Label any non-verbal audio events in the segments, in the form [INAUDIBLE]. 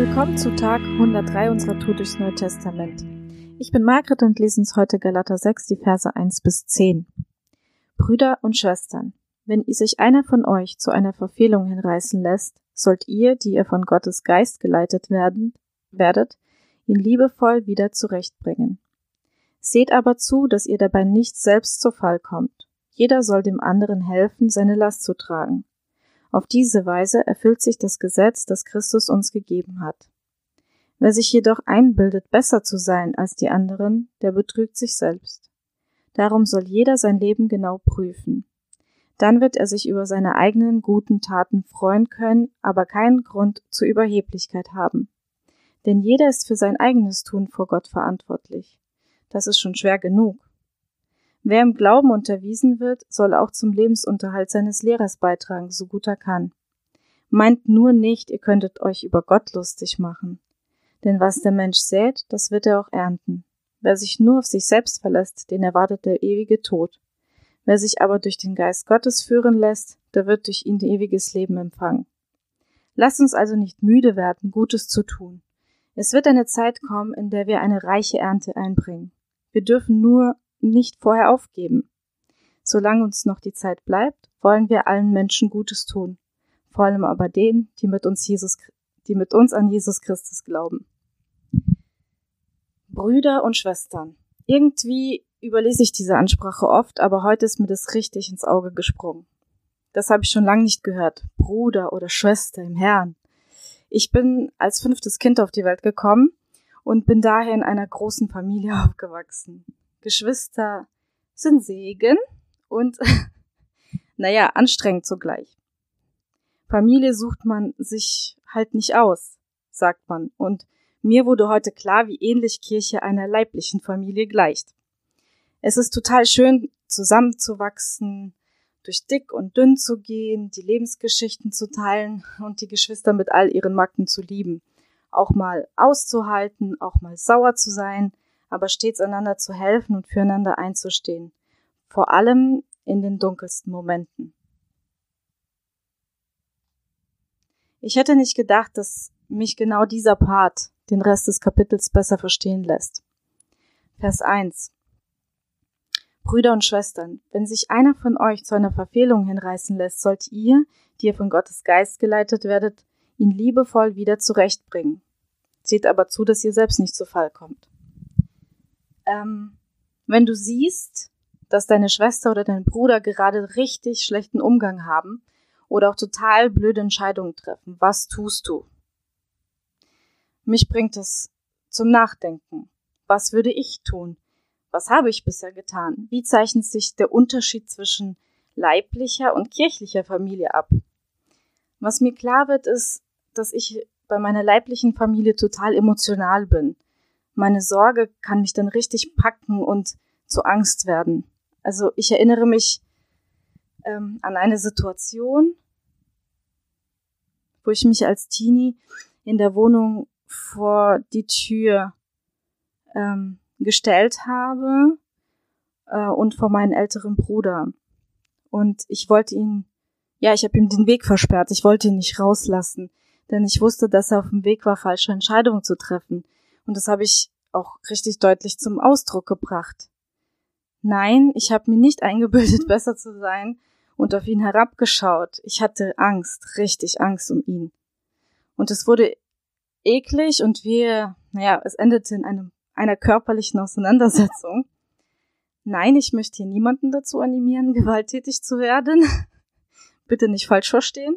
Willkommen zu Tag 103 unserer Tour durchs Neue Testament. Ich bin Margret und lese uns heute Galater 6, die Verse 1 bis 10. Brüder und Schwestern, wenn sich einer von euch zu einer Verfehlung hinreißen lässt, sollt ihr, die ihr von Gottes Geist geleitet werden, werdet, ihn liebevoll wieder zurechtbringen. Seht aber zu, dass ihr dabei nicht selbst zu Fall kommt. Jeder soll dem anderen helfen, seine Last zu tragen. Auf diese Weise erfüllt sich das Gesetz, das Christus uns gegeben hat. Wer sich jedoch einbildet, besser zu sein als die anderen, der betrügt sich selbst. Darum soll jeder sein Leben genau prüfen. Dann wird er sich über seine eigenen guten Taten freuen können, aber keinen Grund zur Überheblichkeit haben. Denn jeder ist für sein eigenes Tun vor Gott verantwortlich. Das ist schon schwer genug. Wer im Glauben unterwiesen wird, soll auch zum Lebensunterhalt seines Lehrers beitragen, so gut er kann. Meint nur nicht, ihr könntet euch über Gott lustig machen. Denn was der Mensch sät, das wird er auch ernten. Wer sich nur auf sich selbst verlässt, den erwartet der ewige Tod. Wer sich aber durch den Geist Gottes führen lässt, der wird durch ihn ewiges Leben empfangen. Lasst uns also nicht müde werden, Gutes zu tun. Es wird eine Zeit kommen, in der wir eine reiche Ernte einbringen. Wir dürfen nur nicht vorher aufgeben. Solange uns noch die Zeit bleibt, wollen wir allen Menschen Gutes tun, vor allem aber denen, die mit uns Jesus, die mit uns an Jesus Christus glauben. Brüder und Schwestern. Irgendwie überlese ich diese Ansprache oft, aber heute ist mir das richtig ins Auge gesprungen. Das habe ich schon lange nicht gehört. Bruder oder Schwester im Herrn. Ich bin als fünftes Kind auf die Welt gekommen und bin daher in einer großen Familie [LAUGHS] aufgewachsen. Geschwister sind Segen und, [LAUGHS] naja, anstrengend zugleich. Familie sucht man sich halt nicht aus, sagt man. Und mir wurde heute klar, wie ähnlich Kirche einer leiblichen Familie gleicht. Es ist total schön, zusammenzuwachsen, durch dick und dünn zu gehen, die Lebensgeschichten zu teilen und die Geschwister mit all ihren Macken zu lieben. Auch mal auszuhalten, auch mal sauer zu sein, aber stets einander zu helfen und füreinander einzustehen. Vor allem in den dunkelsten Momenten. Ich hätte nicht gedacht, dass mich genau dieser Part den Rest des Kapitels besser verstehen lässt. Vers 1. Brüder und Schwestern, wenn sich einer von euch zu einer Verfehlung hinreißen lässt, sollt ihr, die ihr von Gottes Geist geleitet werdet, ihn liebevoll wieder zurechtbringen. Seht aber zu, dass ihr selbst nicht zu Fall kommt ähm, wenn du siehst, dass deine Schwester oder dein Bruder gerade richtig schlechten Umgang haben oder auch total blöde Entscheidungen treffen, was tust du? Mich bringt es zum Nachdenken. Was würde ich tun? Was habe ich bisher getan? Wie zeichnet sich der Unterschied zwischen leiblicher und kirchlicher Familie ab? Was mir klar wird, ist, dass ich bei meiner leiblichen Familie total emotional bin meine Sorge kann mich dann richtig packen und zu Angst werden. Also ich erinnere mich ähm, an eine Situation, wo ich mich als Teenie in der Wohnung vor die Tür ähm, gestellt habe äh, und vor meinen älteren Bruder. Und ich wollte ihn, ja, ich habe ihm den Weg versperrt. Ich wollte ihn nicht rauslassen, denn ich wusste, dass er auf dem Weg war, falsche Entscheidungen zu treffen. Und das habe ich auch richtig deutlich zum Ausdruck gebracht. Nein, ich habe mir nicht eingebildet, besser zu sein und auf ihn herabgeschaut. Ich hatte Angst, richtig Angst um ihn. Und es wurde eklig und wir, naja, es endete in einem, einer körperlichen Auseinandersetzung. Nein, ich möchte hier niemanden dazu animieren, [LAUGHS] gewalttätig zu werden. Bitte nicht falsch verstehen.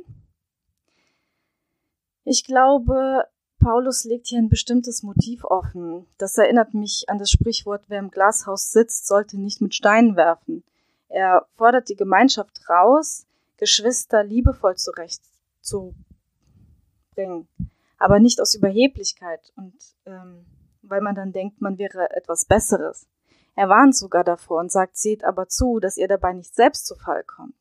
Ich glaube, Paulus legt hier ein bestimmtes Motiv offen. Das erinnert mich an das Sprichwort, wer im Glashaus sitzt, sollte nicht mit Steinen werfen. Er fordert die Gemeinschaft raus, Geschwister liebevoll zurechtzubringen, aber nicht aus Überheblichkeit und ähm, weil man dann denkt, man wäre etwas Besseres. Er warnt sogar davor und sagt, seht aber zu, dass ihr dabei nicht selbst zu Fall kommt.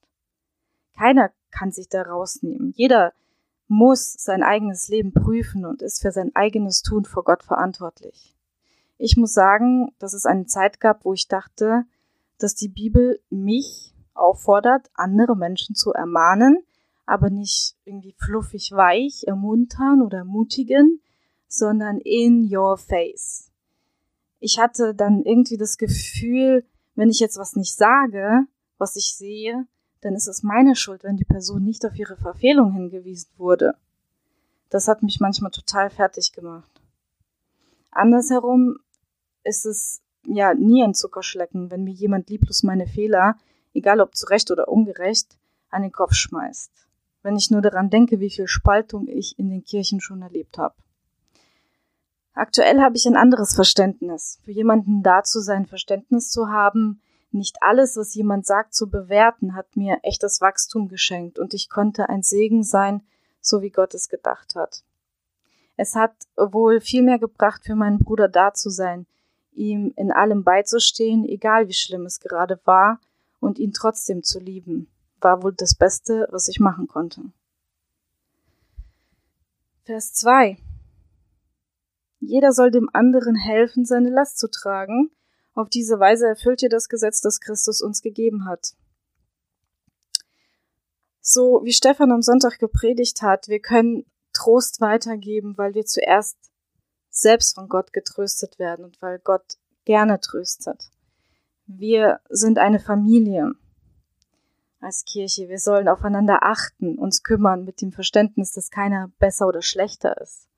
Keiner kann sich da rausnehmen. Jeder muss sein eigenes Leben prüfen und ist für sein eigenes Tun vor Gott verantwortlich. Ich muss sagen, dass es eine Zeit gab, wo ich dachte, dass die Bibel mich auffordert, andere Menschen zu ermahnen, aber nicht irgendwie fluffig weich ermuntern oder ermutigen, sondern in your face. Ich hatte dann irgendwie das Gefühl, wenn ich jetzt was nicht sage, was ich sehe, dann ist es meine Schuld, wenn die Person nicht auf ihre Verfehlung hingewiesen wurde. Das hat mich manchmal total fertig gemacht. Andersherum ist es ja nie ein Zuckerschlecken, wenn mir jemand lieblos meine Fehler, egal ob zurecht oder ungerecht, an den Kopf schmeißt. Wenn ich nur daran denke, wie viel Spaltung ich in den Kirchen schon erlebt habe. Aktuell habe ich ein anderes Verständnis. Für jemanden da zu sein, Verständnis zu haben, nicht alles, was jemand sagt, zu bewerten, hat mir echtes Wachstum geschenkt und ich konnte ein Segen sein, so wie Gott es gedacht hat. Es hat wohl viel mehr gebracht, für meinen Bruder da zu sein, ihm in allem beizustehen, egal wie schlimm es gerade war, und ihn trotzdem zu lieben, war wohl das Beste, was ich machen konnte. Vers 2 Jeder soll dem anderen helfen, seine Last zu tragen. Auf diese Weise erfüllt ihr das Gesetz, das Christus uns gegeben hat. So wie Stefan am Sonntag gepredigt hat, wir können Trost weitergeben, weil wir zuerst selbst von Gott getröstet werden und weil Gott gerne tröstet. Wir sind eine Familie als Kirche. Wir sollen aufeinander achten, uns kümmern mit dem Verständnis, dass keiner besser oder schlechter ist.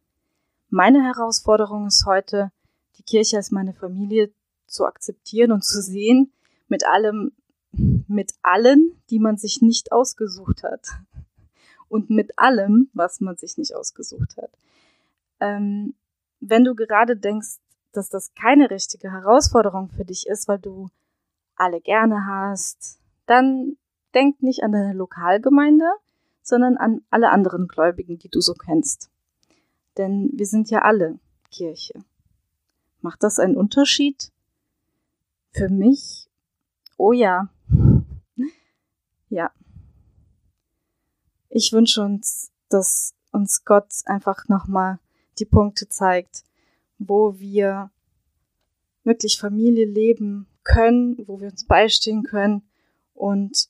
Meine Herausforderung ist heute, die Kirche als meine Familie zu akzeptieren und zu sehen, mit allem, mit allen, die man sich nicht ausgesucht hat. Und mit allem, was man sich nicht ausgesucht hat. Ähm, wenn du gerade denkst, dass das keine richtige Herausforderung für dich ist, weil du alle gerne hast, dann denk nicht an deine Lokalgemeinde, sondern an alle anderen Gläubigen, die du so kennst. Denn wir sind ja alle Kirche. Macht das einen Unterschied? Für mich? Oh ja. Ja. Ich wünsche uns, dass uns Gott einfach nochmal die Punkte zeigt, wo wir wirklich Familie leben können, wo wir uns beistehen können und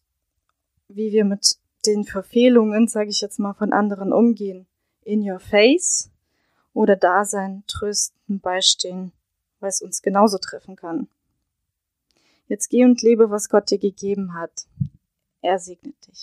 wie wir mit den Verfehlungen, sage ich jetzt mal, von anderen umgehen. In your face oder da sein, trösten, beistehen, weil es uns genauso treffen kann. Jetzt geh und lebe, was Gott dir gegeben hat. Er segnet dich.